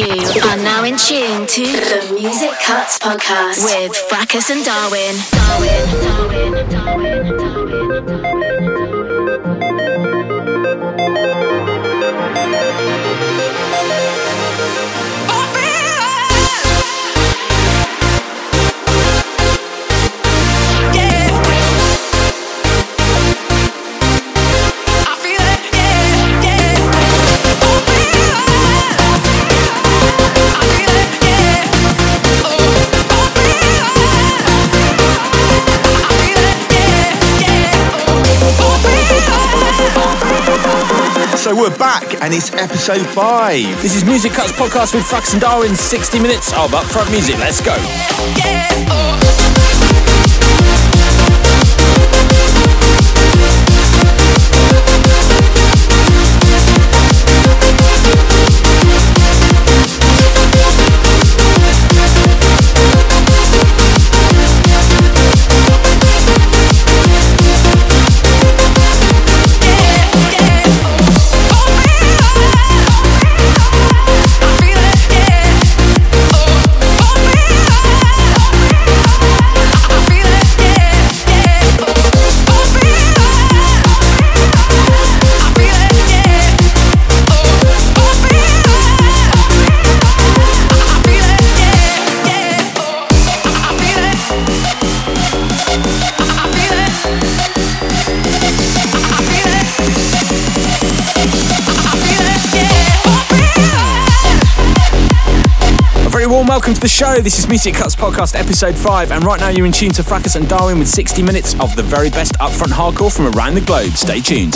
You are now in tune to the Music Kuts podcast with Fracus and Darwin. Darwin, Darwin, Darwin, So we're back, and it's episode five. This is Music Kuts podcast with Fracus and Darwin. 60 minutes of upfront music. Let's go. Yeah, oh. Welcome to the show. This is Music Kuts Podcast, episode 5, and right now you're in tune to Fracus and Darwin with 60 minutes of the very best upfront hardcore from around the globe. Stay tuned.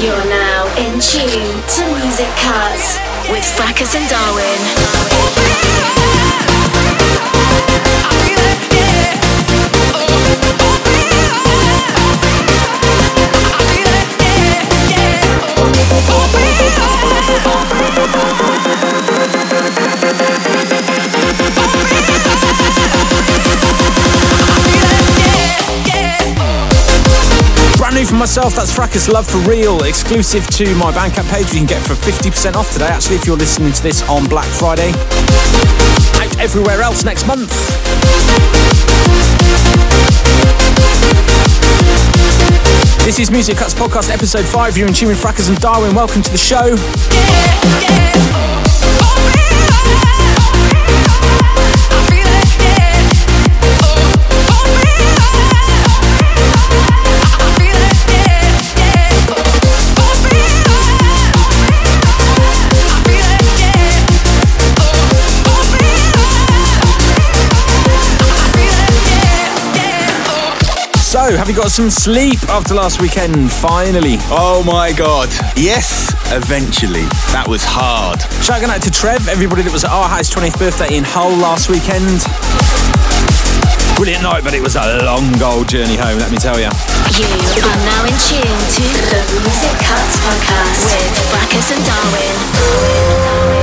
You're now in tune to Music Kuts with Fracus and Darwin. From myself, that's Fracus Love for Real, exclusive to my Bandcamp page. You can get for 50% off today, actually, if you're listening to this on Black Friday. Out everywhere else next month. This is Music Kuts Podcast, episode 5. You're in tune with Fracus and Darwin. Welcome to the show. Yeah, yeah. Oh, have you got some sleep after last weekend, finally? Oh my god. Yes, eventually. That was hard. Shout out to Trev, everybody that was at our house 20th birthday in Hull last weekend. Brilliant night, but it was a long old journey home, let me tell you. You are now in tune to the Music Kuts Podcast with Fracus and Darwin.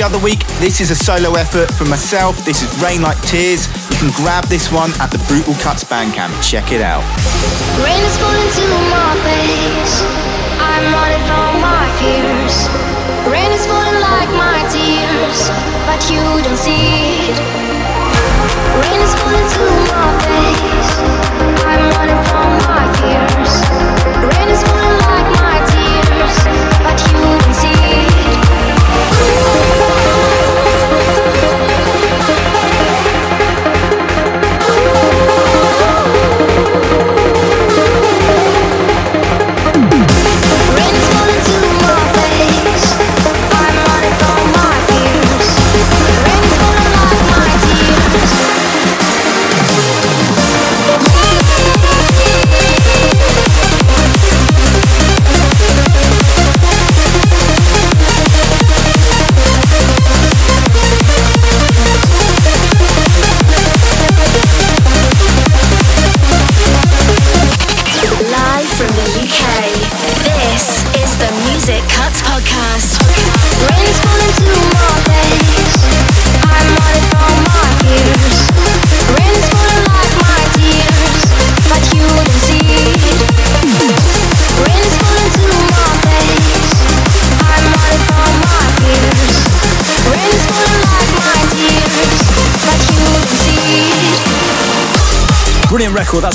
The other week, this is a solo effort from myself. This is Rain Like Tears. You can grab this one at the Brutal Kuts Bandcamp. Check it out. Rain is falling to my face. I'm running from my fears.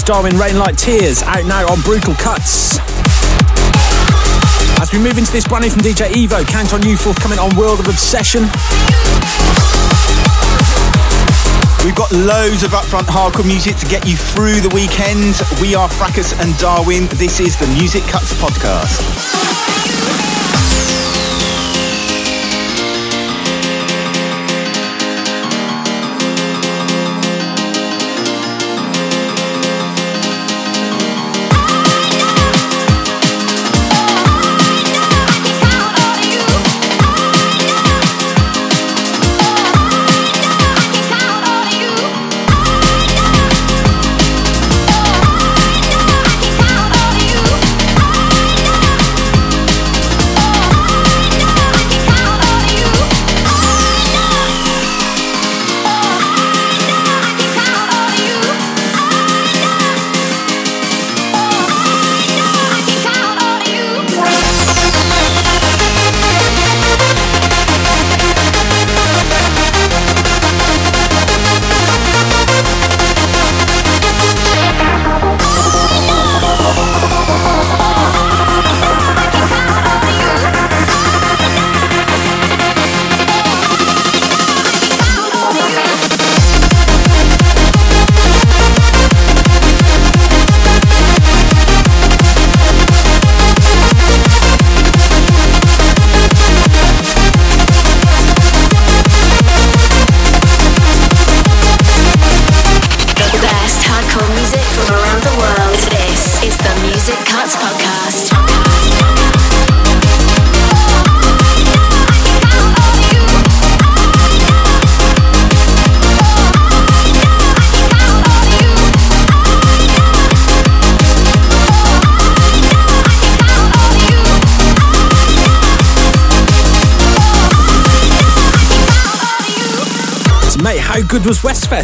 Darwin Rain Like Tears, out now on Brutal Kuts. As we move into this brand new from DJ Evo, Count on You forthcoming on World of Obsession. We've got loads of upfront hardcore music to get you through the weekend. We are Fracus and Darwin. This is the Music Kuts podcast.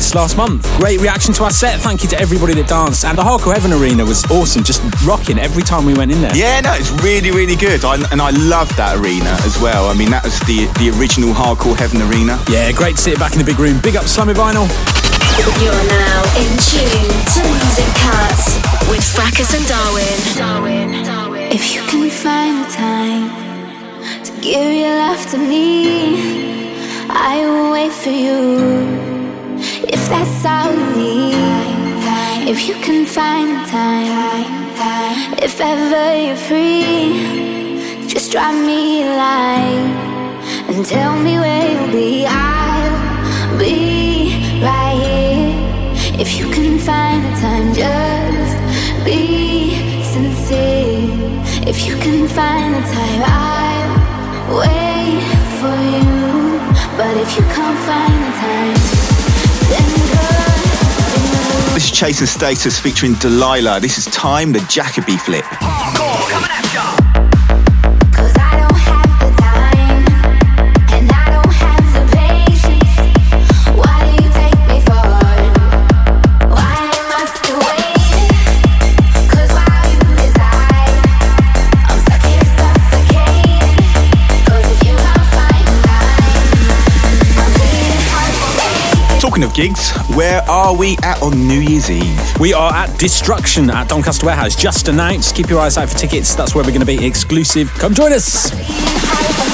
Was last month? Great reaction to our set. Thank you to everybody that danced. And the Hardcore Heaven Arena was awesome, just rocking every time we went in there. Yeah, no, it's really, really good. I, and I love that arena as well. I mean, that was the, the original Hardcore Heaven Arena. Yeah, great to see sit back in the big room. Big up Slummy Vinyl. You're now in tune to Music Kuts with Fracus and Darwin. Darwin. Darwin. If you can find the time to give your love to me, I will wait for you if that's all you need. If you can find the time, if ever you're free, just drop me a line and tell me where you'll be. I'll be right here. If you can find the time, just be sincere. If you can find the time, I'll wait for you. But if you can't find the time, this is Chase and Status featuring Delilah. This is Time, the Jakka-B flip. Cause of gigs, where are we at on New Year's Eve? We are at Destruction at Doncaster Warehouse, just announced. Keep your eyes out for tickets. That's where we're going to be exclusive. Come join us.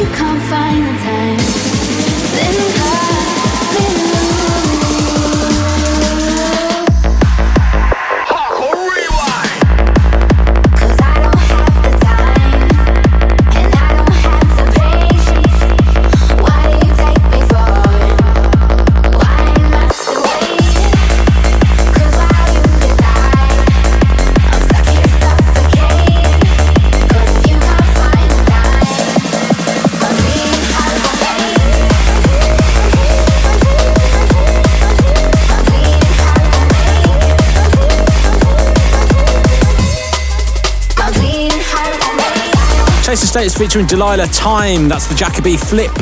you can't find the time Status featuring Delilah Time. That's the Jakka-B flip.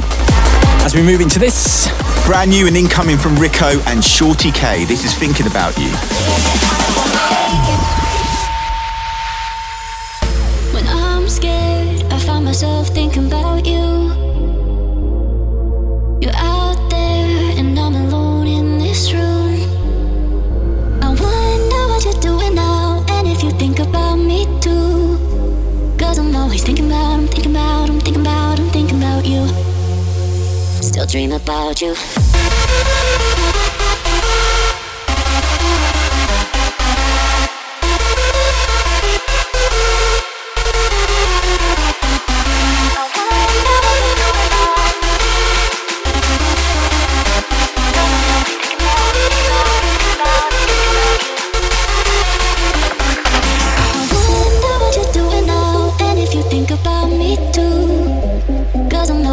As we move into this. Brand new and incoming from Rico and Shorty K. This is Thinking About You. about you.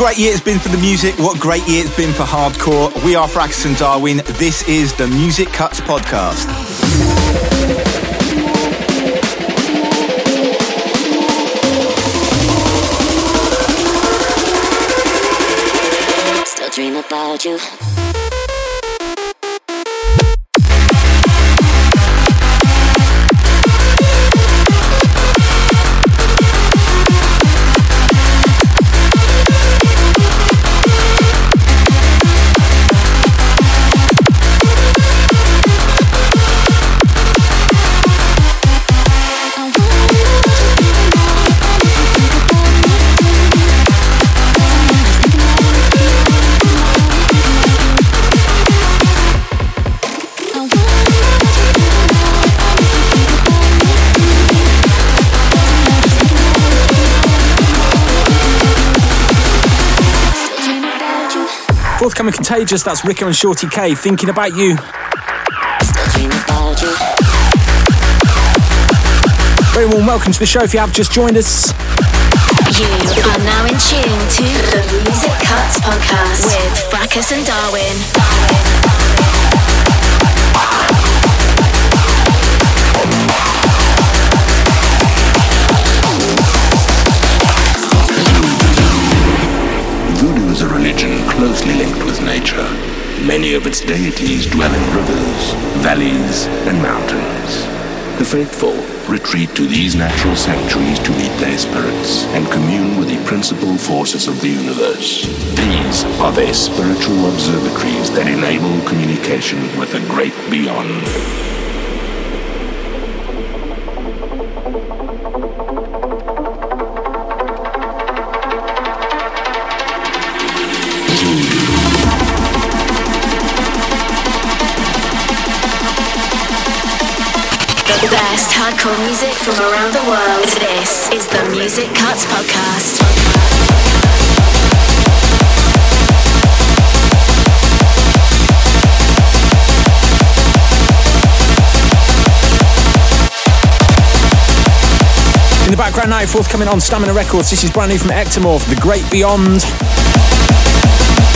great year it's been for the music. What great year it's been for hardcore. We are Fracus and Darwin. This is the Music Kuts Podcast. Still dream about you. Forthcoming Contagious, that's Rico and Shorty K, thinking about you. Very warm welcome to the show if you have just joined us. You are now in tune to the Music Kuts podcast with Fracus and Darwin. is closely linked with nature. Many of its deities dwell in rivers, valleys, and mountains. The faithful retreat to these natural sanctuaries to meet their spirits and commune with the principal forces of the universe. These are their spiritual observatories that enable communication with the great beyond. Music from around the world. This is the Music Kuts Podcast. In the background now, forthcoming on Stamina Records, this is brand new from Ectomorph, The Great Beyond.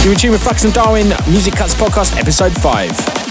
You're in tune with Fracus and Darwin, Music Kuts Podcast, Episode 5.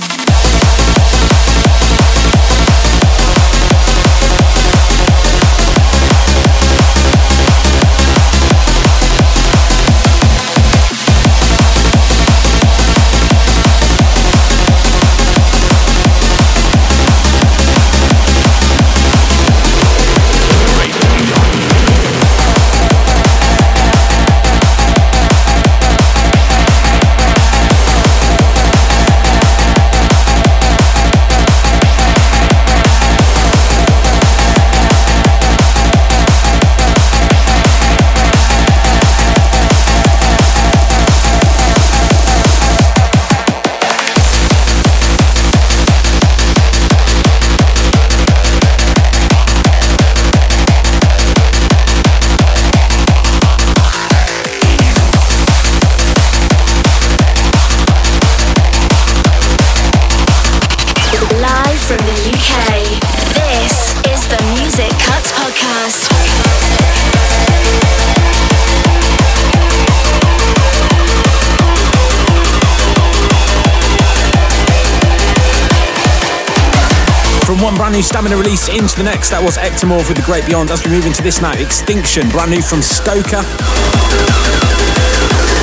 Brand new Stamina release into the next. That was Ectomorph with The Great Beyond. As we move into this now, Extinction, brand new from Stoker.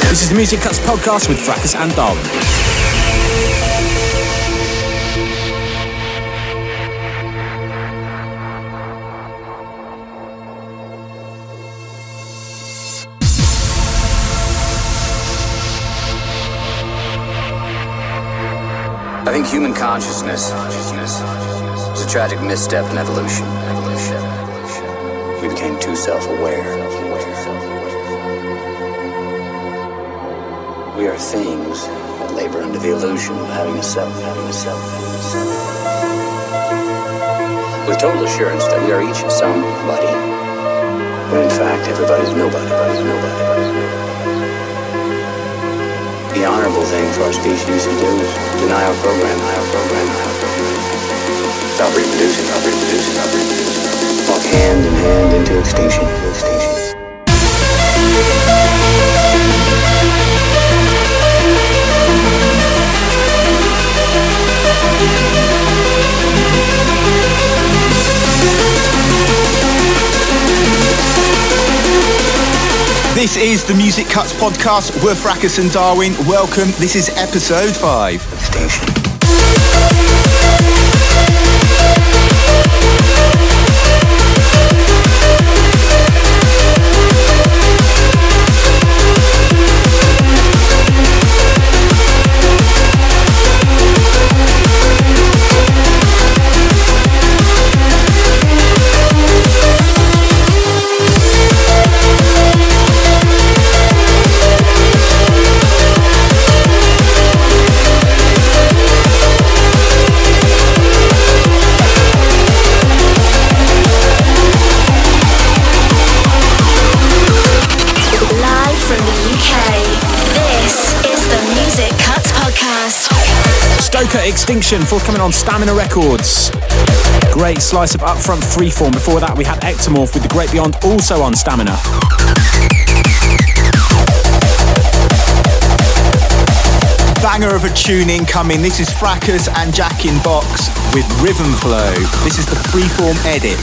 This is the Music Kuts podcast with Fracus and Darwin. I think human consciousness was a tragic misstep in evolution. We became too self-aware. We are things that labor under the illusion of having a self, having a self, having a self. With total assurance that we are each somebody, when in fact everybody's nobody, everybody's nobody. The honorable thing for our species to do is deny our program, deny our program, deny our program. Stop reproducing, stop reproducing, stop reproducing. Walk hand in hand into extinction, into extinction. This is the Music Kuts podcast. We're Fracus and Darwin. Welcome. This is episode five. Station. Extinction, forthcoming on Stamina Records. Great slice of upfront freeform. Before that, we had Ectomorph with The Great Beyond, also on Stamina. Banger of a tune incoming. This is Fracus and Jack in Box with Rhythm Flow. This is the freeform edit.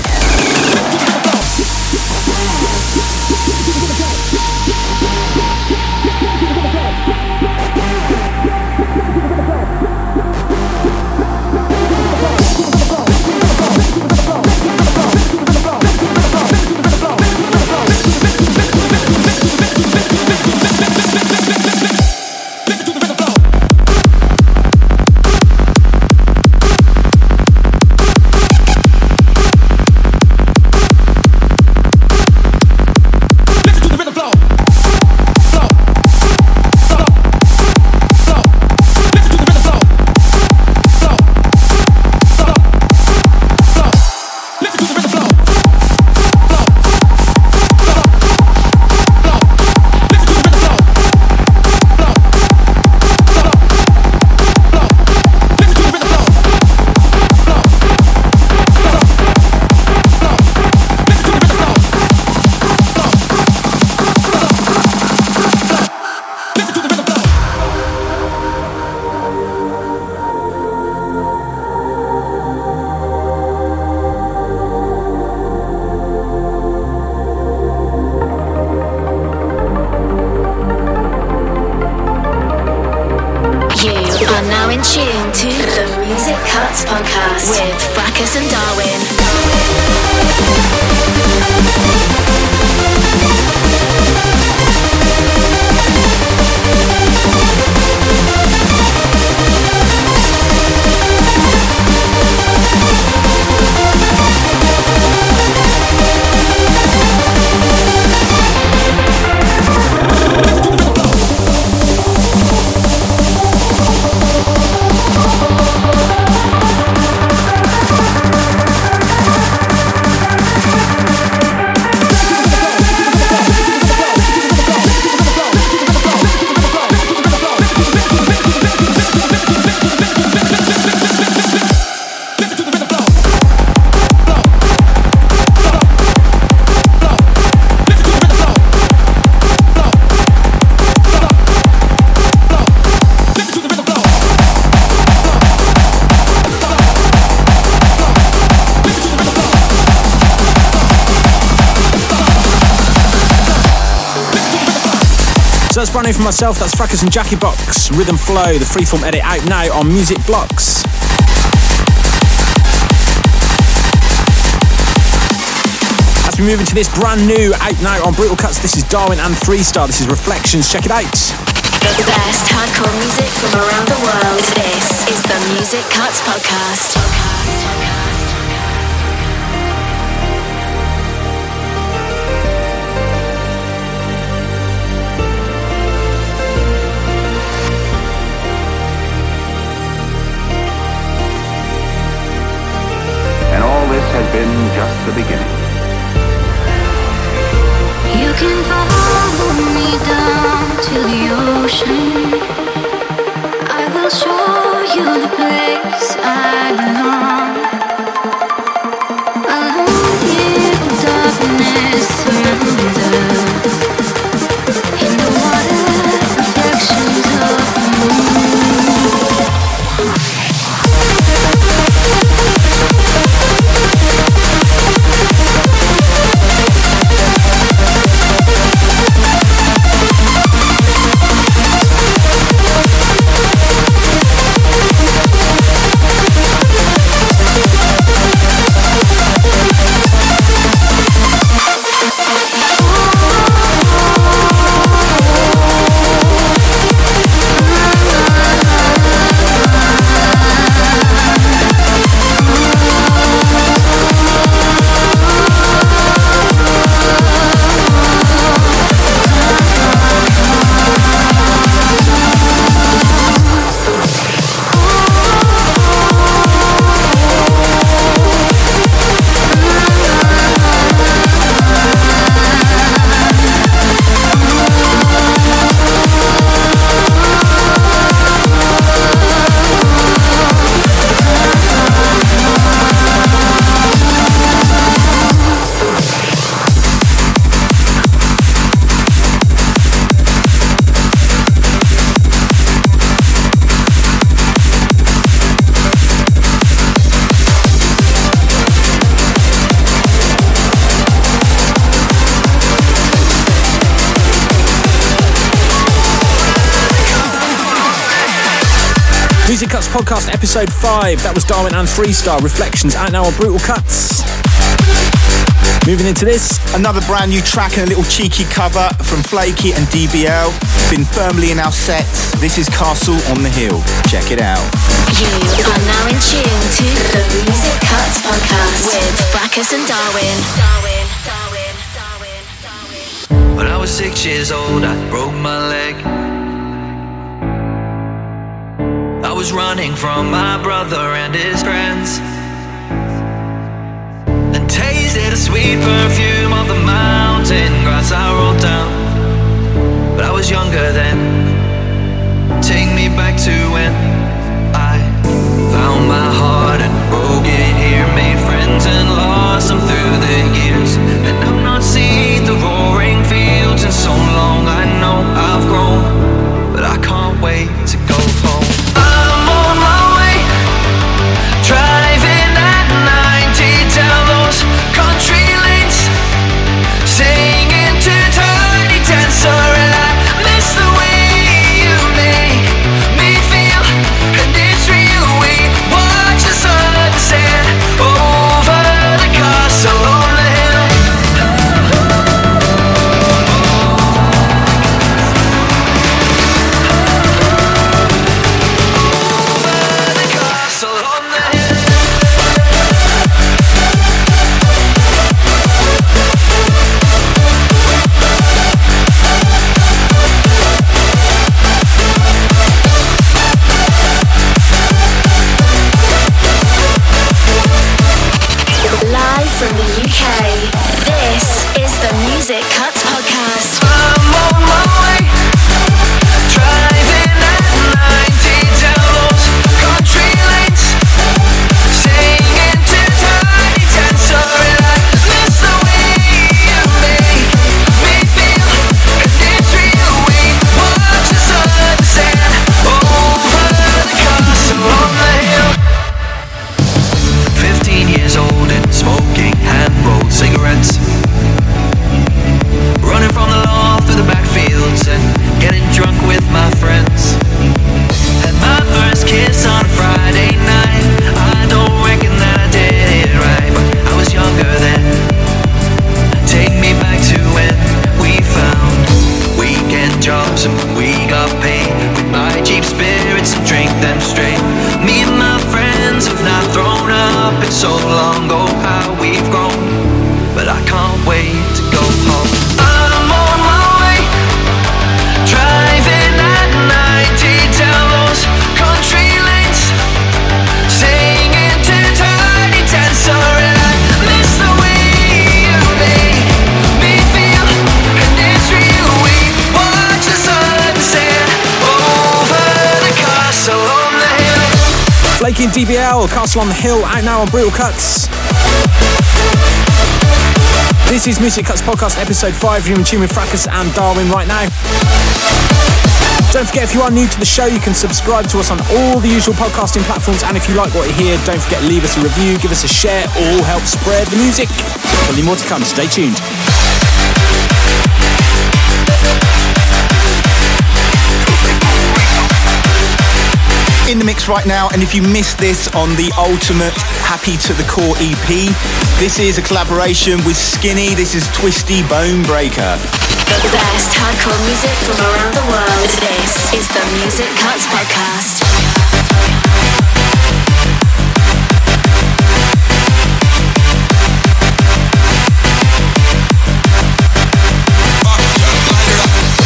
Brand new for myself, that's Fracus and Jack In Box, Rhythm Flow, the freeform edit out now on Music Blocks. As we move into this brand new out now on Brutal Kuts, this is Darwin and Three Star. This is Reflections. Check it out. The best hardcore music from around the world. This is the Music Kuts Podcast. Episode 5. That was Darwin and Freestar Reflections out now on Brutal Kuts. Moving into this. Another brand new track and a little cheeky cover from Flaky and DBL. Been firmly in our sets. This is Castle on the Hill. Check it out. You are now in tune to the Music Kuts Podcast with Fracus and Darwin. Darwin, Darwin, Darwin, Darwin. When I was six years old, I broke my leg. Was running from my brother and his friends And tasted the sweet perfume of the mountain grass I rolled down. But I was younger then. Take me back to when I found my heart and DBL, Castle on the Hill, out now on Brutal Kuts. This is Music Kuts Podcast, Episode 5. You're in tune with Fracus and Darwin right now. Don't forget, if you are new to the show, you can subscribe to us on all the usual podcasting platforms. And if you like what you hear, don't forget, leave us a review, give us a share, all help spread the music. Plenty more to come. Stay tuned. In the mix right now, and if you missed this on the ultimate Happy to the Core EP, this is a collaboration with Skinny. This is Twisty Bone Breaker. The best hardcore music from around the world. This is the Music Kuts Podcast.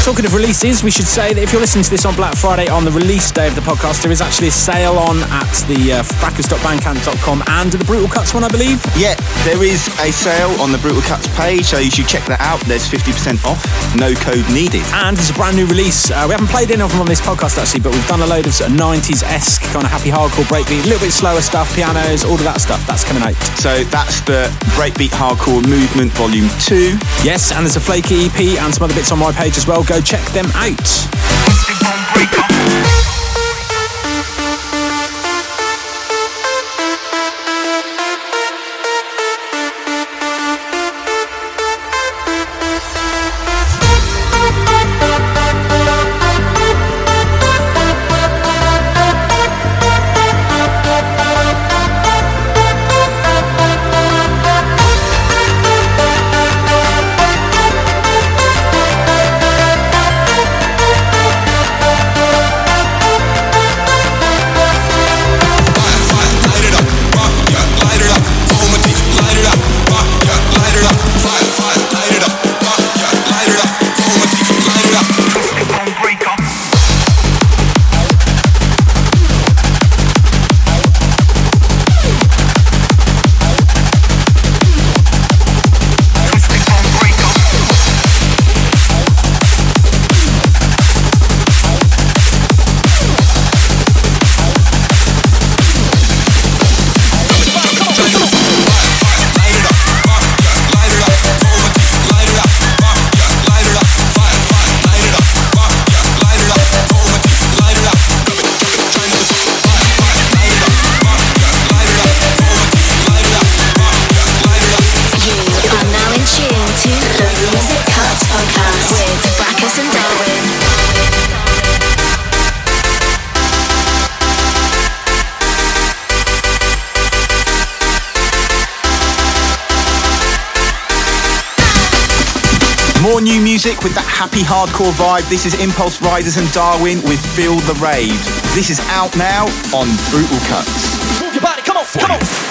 Talking of releases, we should say that if you're listening to this on Black Friday on the release day of the podcast, there is actually a sale on at the uh, fracus.bandcamp.com and the Brutal Kuts one, I believe. Yeah, there is a sale on the Brutal Kuts page, so you should check that out. There's 50% off, no code needed. And it's a brand new release. Uh, we haven't played any of them on this podcast actually, but we've done a load of sort of 90s esque kind of happy hardcore breakbeat, a little bit slower stuff, pianos, all of that stuff. That's coming out. So that's the Breakbeat Hardcore Movement Volume 2. Yes, and there's a flaky EP and some other bits on my page as well. Go check them out. Music with that happy hardcore vibe. This is Impulse Riders and Darwin with Feel the Rave. This is out now on Brutal Kuts. Move your body, come on, come on.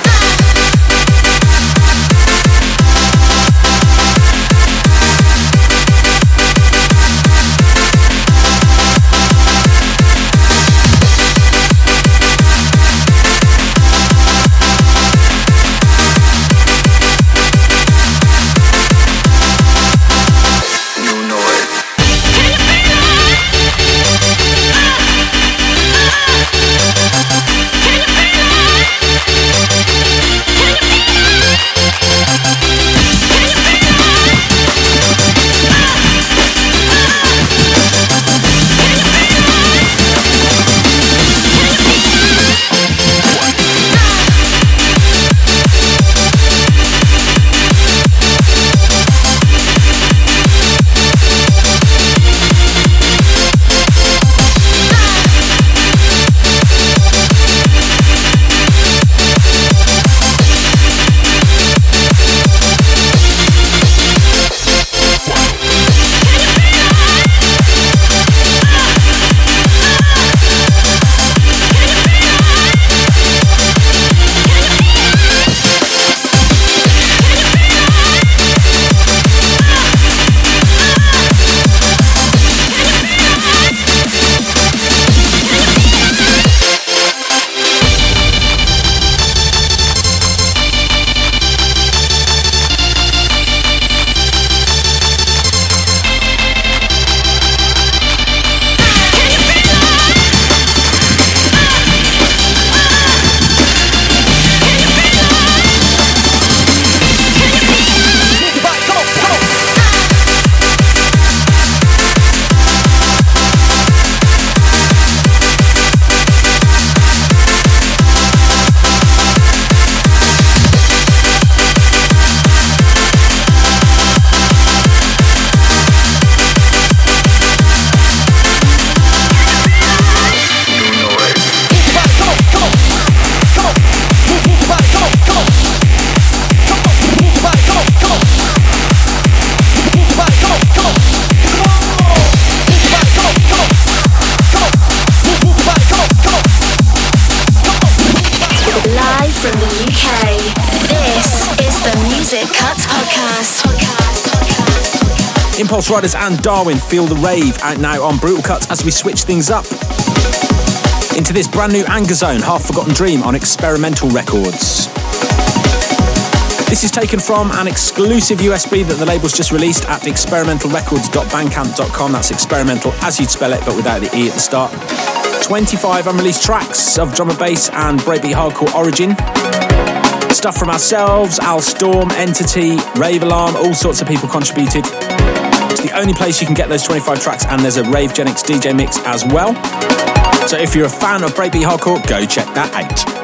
Riders and Darwin feel the rave out now on Brutal Kuts as we switch things up into this brand new Anger Zone, Half Forgotten Dream on Experimental Records. This is taken from an exclusive USB that the label's just released at experimentalrecords.bandcamp.com. That's experimental as you'd spell it, but without the E at the start. 25 unreleased tracks of drum and bass and breakbeat hardcore origin. Stuff from ourselves, Al Storm, Entity, Rave Alarm, all sorts of people contributed. It's the only place you can get those 25 tracks, and there's a Rave Ravegenics DJ mix as well. So if you're a fan of breakbeat hardcore, go check that out.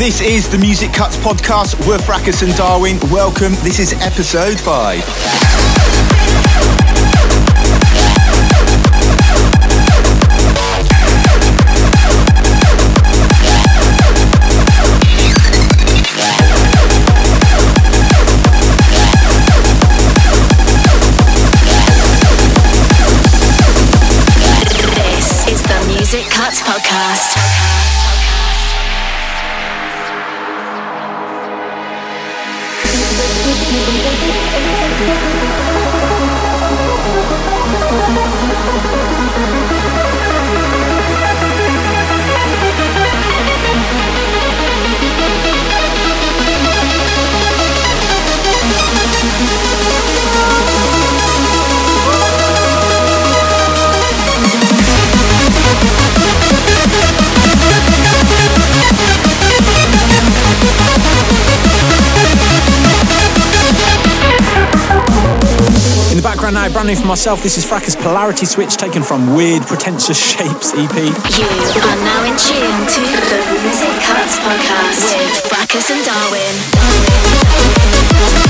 This is the Music Kuts podcast. We're and Darwin. Welcome. This is episode five. This is the Music Kuts Podcast. The background now, brand new for myself, this is Fracus Polarity Switch taken from Weird Pretentious Shapes EP. You are now in tune to the Music Kuts Podcast with Fracus and Darwin.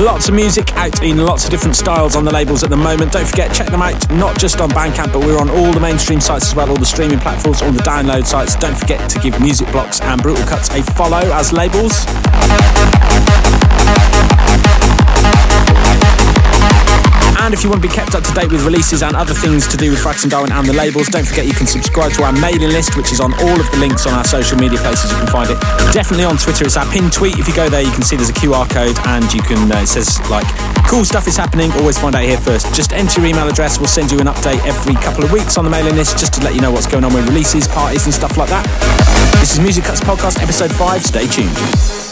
Lots of music out in lots of different styles on the labels at the moment. Don't forget, check them out, not just on Bandcamp, but we're on all the mainstream sites as well, all the streaming platforms, all the download sites. Don't forget to give Music Blocks and Brutal Kuts a follow as labels. And if you want to be kept up to date with releases and other things to do with Frax and Darwin and the labels, don't forget you can subscribe to our mailing list, which is on all of the links on our social media places. You can find it definitely on Twitter. It's our pinned tweet. If you go there, you can see there's a QR code and you can, uh, it says like, cool stuff is happening. Always find out here first. Just enter your email address. We'll send you an update every couple of weeks on the mailing list just to let you know what's going on with releases, parties, and stuff like that. This is Music Kuts Podcast, episode 5. Stay tuned.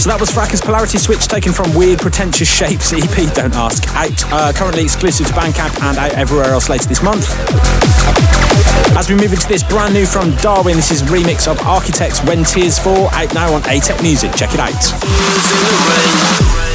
So that was Fracus Polarity Switch taken from Weird Pretentious Shapes EP, don't ask. Out uh, currently exclusive to Bandcamp and out everywhere else later this month. As we move into this brand new from Darwin, this is remix of Architects When Tears Fall, out now on ATEC Music. Check it out.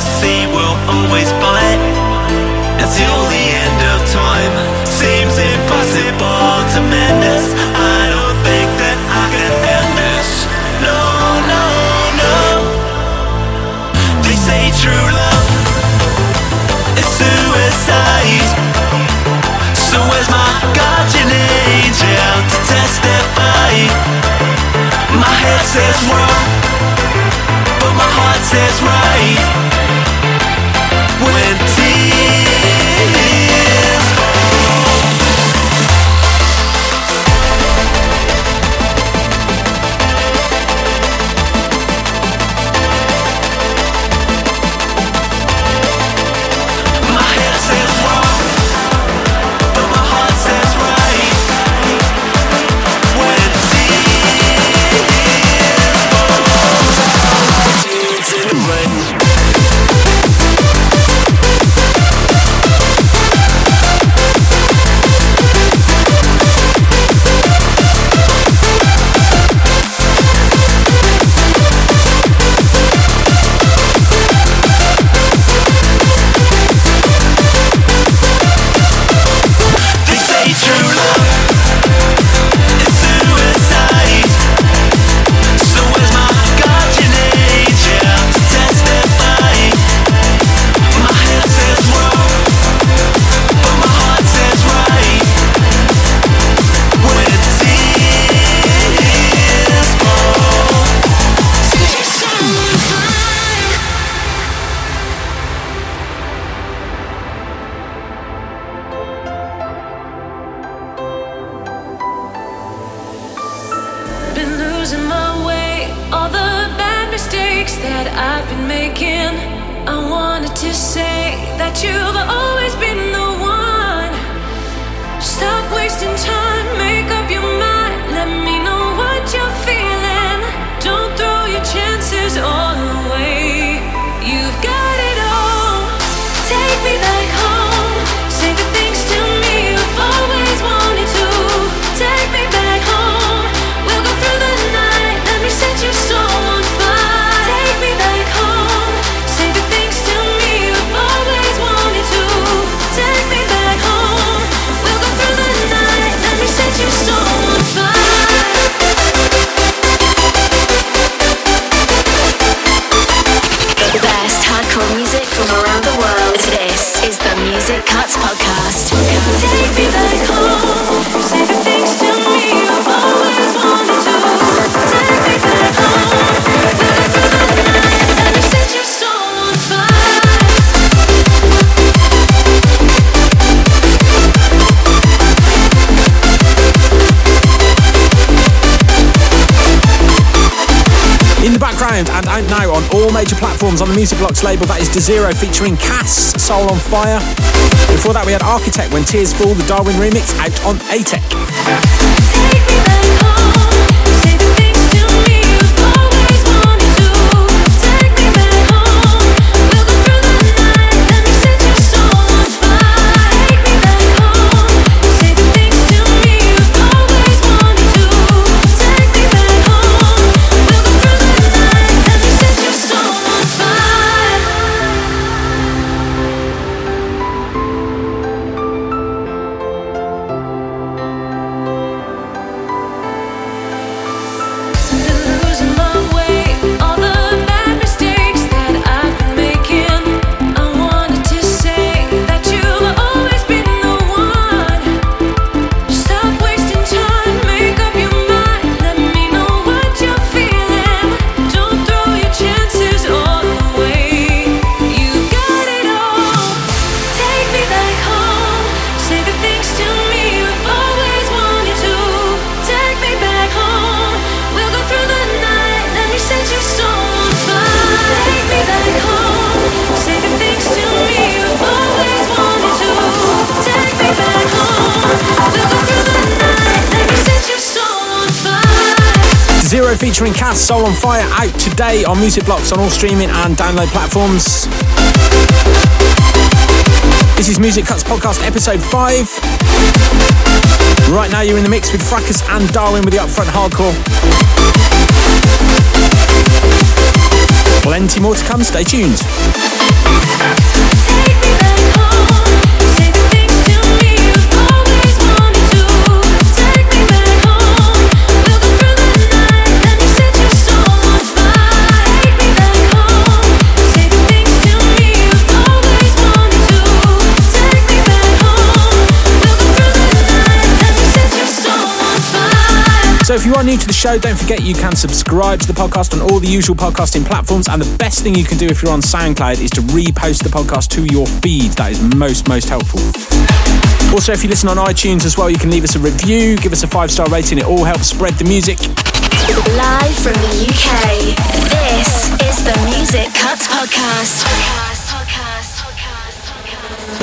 You see we'll always fight until the end of time? Seems impossible to mend us. I don't think that I can end this. No, no, no. They say true love is suicide. So where's my guardian angel to testify? My head says wrong, but my heart says right. Label. That is DeZero featuring Cass, Soul on Fire. Before that, we had Architect when Tears Fall, the Darwin remix, out on ATEC. Featuring Cass Soul on Fire out today on Music Blocks on all streaming and download platforms. This is Music Kuts Podcast episode 5. Right now you're in the mix with Fracus and Darwin with the upfront hardcore. Plenty more to come, stay tuned. So if you are new to the show, don't forget you can subscribe to the podcast on all the usual podcasting platforms. And the best thing you can do if you're on SoundCloud is to repost the podcast to your feed. That is most, most helpful. Also, if you listen on iTunes as well, you can leave us a review, give us a five star rating. It all helps spread the music. Live from the UK, this is the Music Kuts Podcast.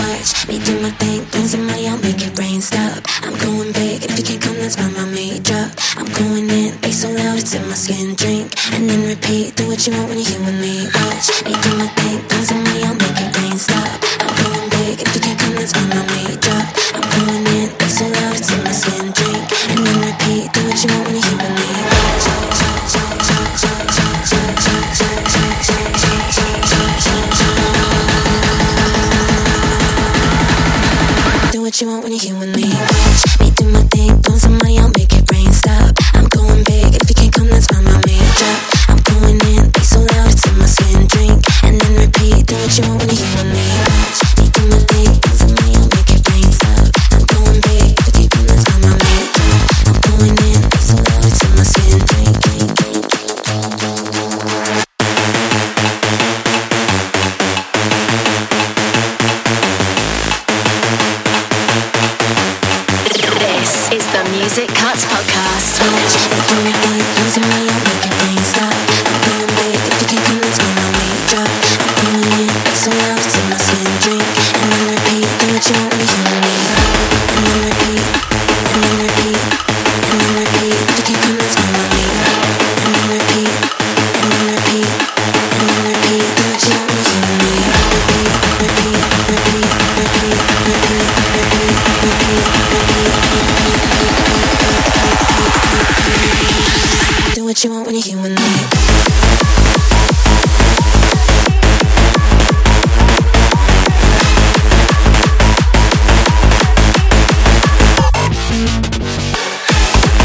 Watch me do my thing, things in my own, make your brain stop. I'm going big, if you can't come, that's why my made drop. I'm going in, bass so loud it's in my skin. Drink and then repeat. Do what you want when you're here with me. Watch me do my thing. Things on me, I'll make your brain stop. I'm going big. If you can't come, that's when my made drop. I'm going in, bass so loud it's in my skin. Drink and then repeat. Do what you want when you're here with me. Do what you want when you're here with me. Watch me do my thing. Don't somebody, I'll make your brain stop. I'm going big. If you can't come, that's why my man drop. I'm going in, be so loud, it's in my skin. Drink and then repeat. Do what you want when you're here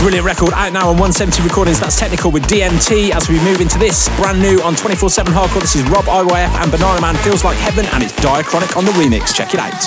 Brilliant record out now on 170 Recordings. That's Technikore with DMT. As we move into this, brand new on 24 7 Hardcore. This is Rob IYF and Banana Man Feels Like Heaven, and it's Diakronik on the remix. Check it out.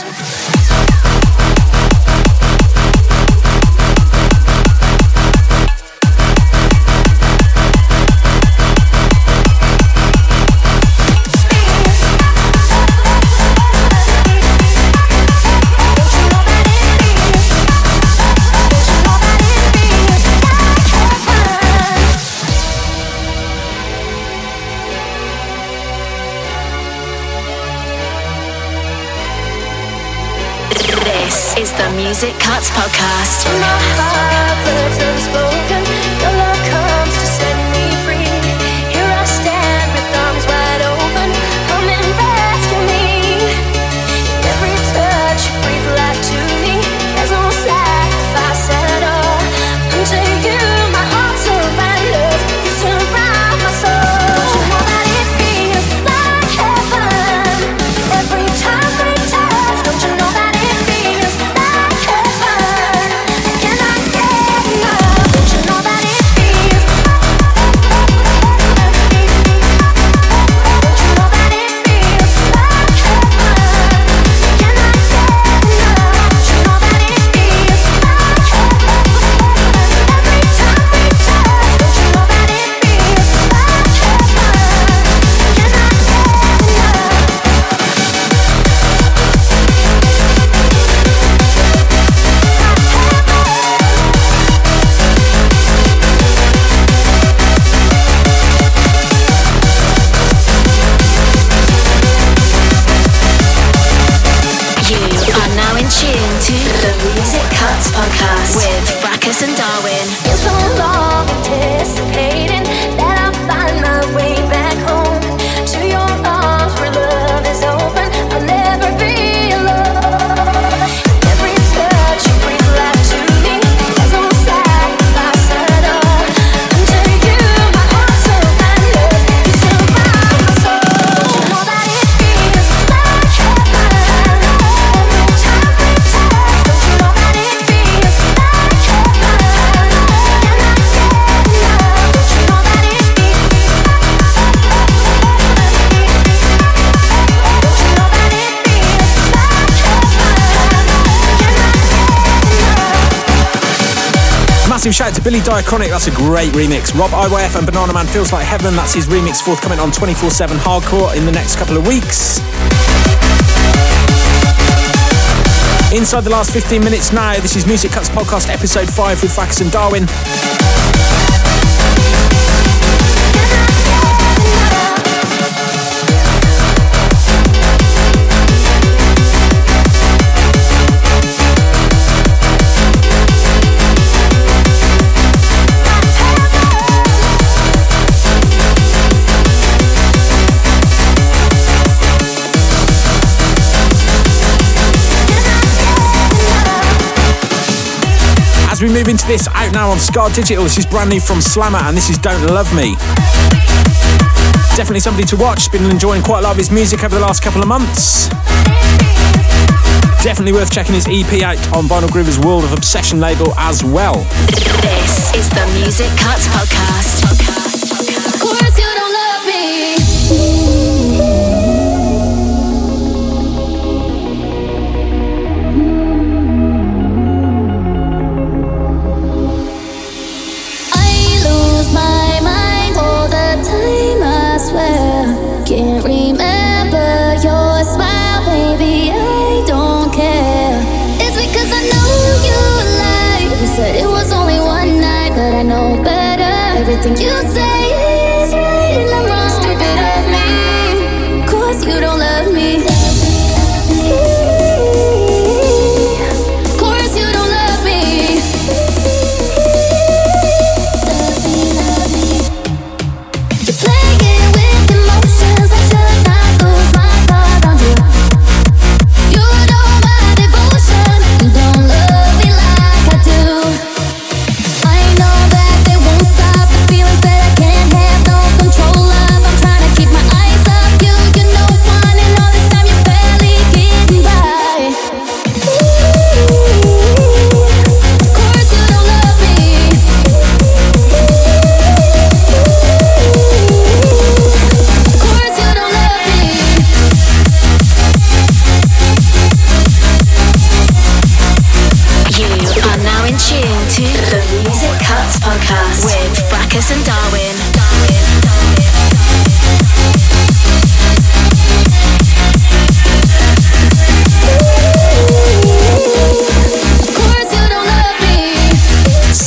Kuts Podcast. Billy Diakronik, that's a great remix. Rob IYF and Banana Man Feels Like Heaven, that's his remix forthcoming on 24 7 Hardcore in the next couple of weeks. Inside the last 15 minutes now, this is Music Kuts Podcast episode 5 with Fracus and Darwin. As we move into this, out now on Scar Digital, this is brand new from Slammer, and this is Don't Love Me. Definitely somebody to watch. Been enjoying quite a lot of his music over the last couple of months. Definitely worth checking his EP out on Vinyl Groover's World of Obsession label as well. This is the Music Kuts Podcast. Everything you say is right and I'm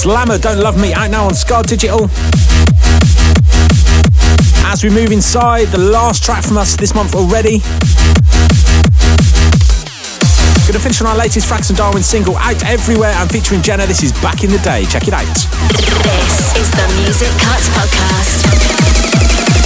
Slammer Don't Love Me out now on Ska Digital. As we move inside, the last track from us this month already. Gonna finish on our latest Fracus and Darwin single, out everywhere and featuring Jenna. This is Back in the Day. Check it out. This is the Music Kuts Podcast.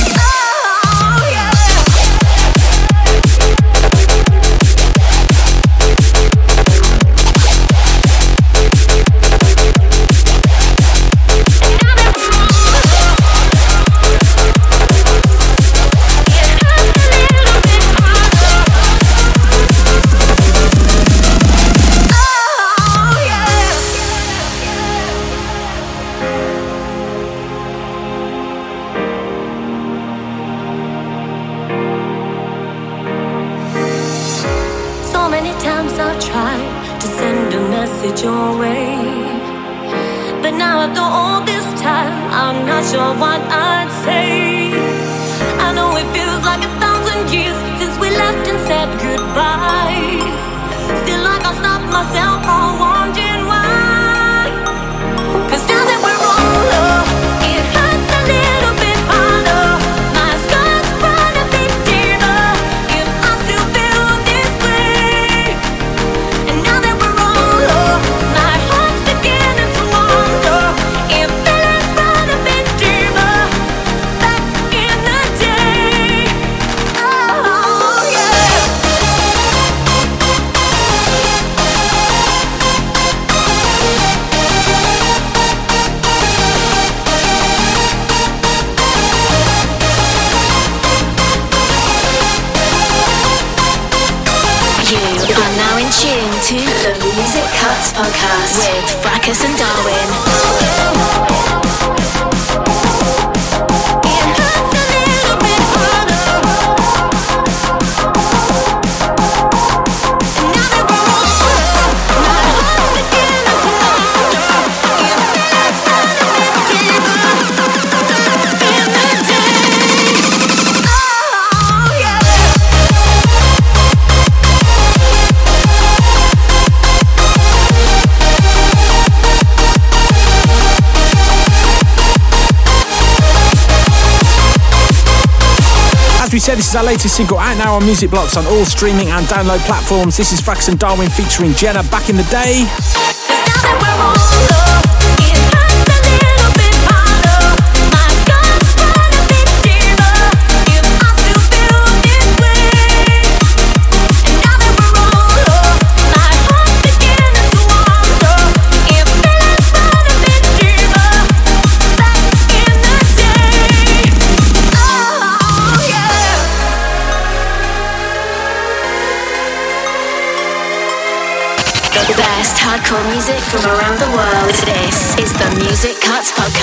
tuned to the Music Kuts Podcast with Fracus and Darwin. Said, this is our latest single out now on Music Blocks on all streaming and download platforms. This is Fracus and Darwin featuring Jenna back in the day. Music from around the world. This is the Music Kuts Podcast.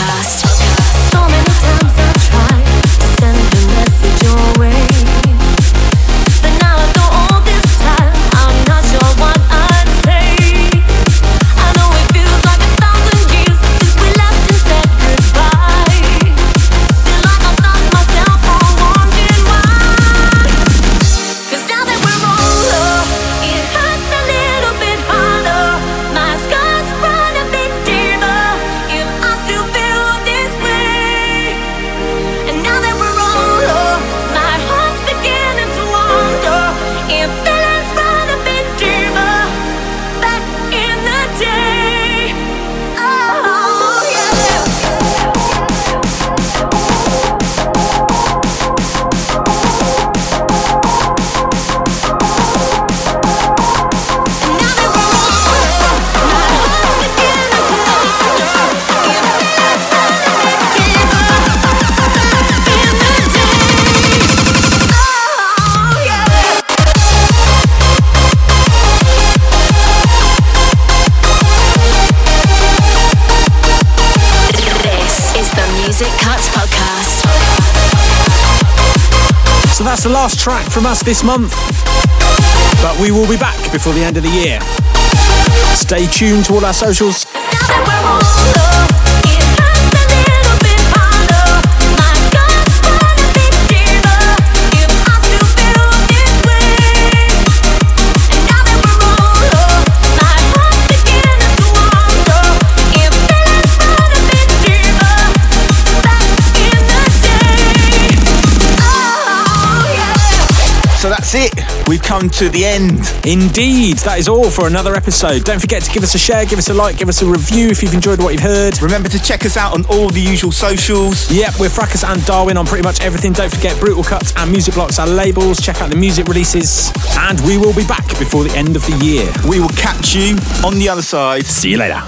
Track from us this month. But we will be back before the end of the year. Stay tuned to all our socials. We've come to the end. Indeed, that is all for another episode. Don't forget to give us a share, give us a like, give us a review if you've enjoyed what you've heard. Remember to check us out on all the usual socials. Yep, we're Fracus and Darwin on pretty much everything. Don't forget Brutal Kuts and Music Blocks, our labels. Check out the music releases. And we will be back before the end of the year. We will catch you on the other side. See you later.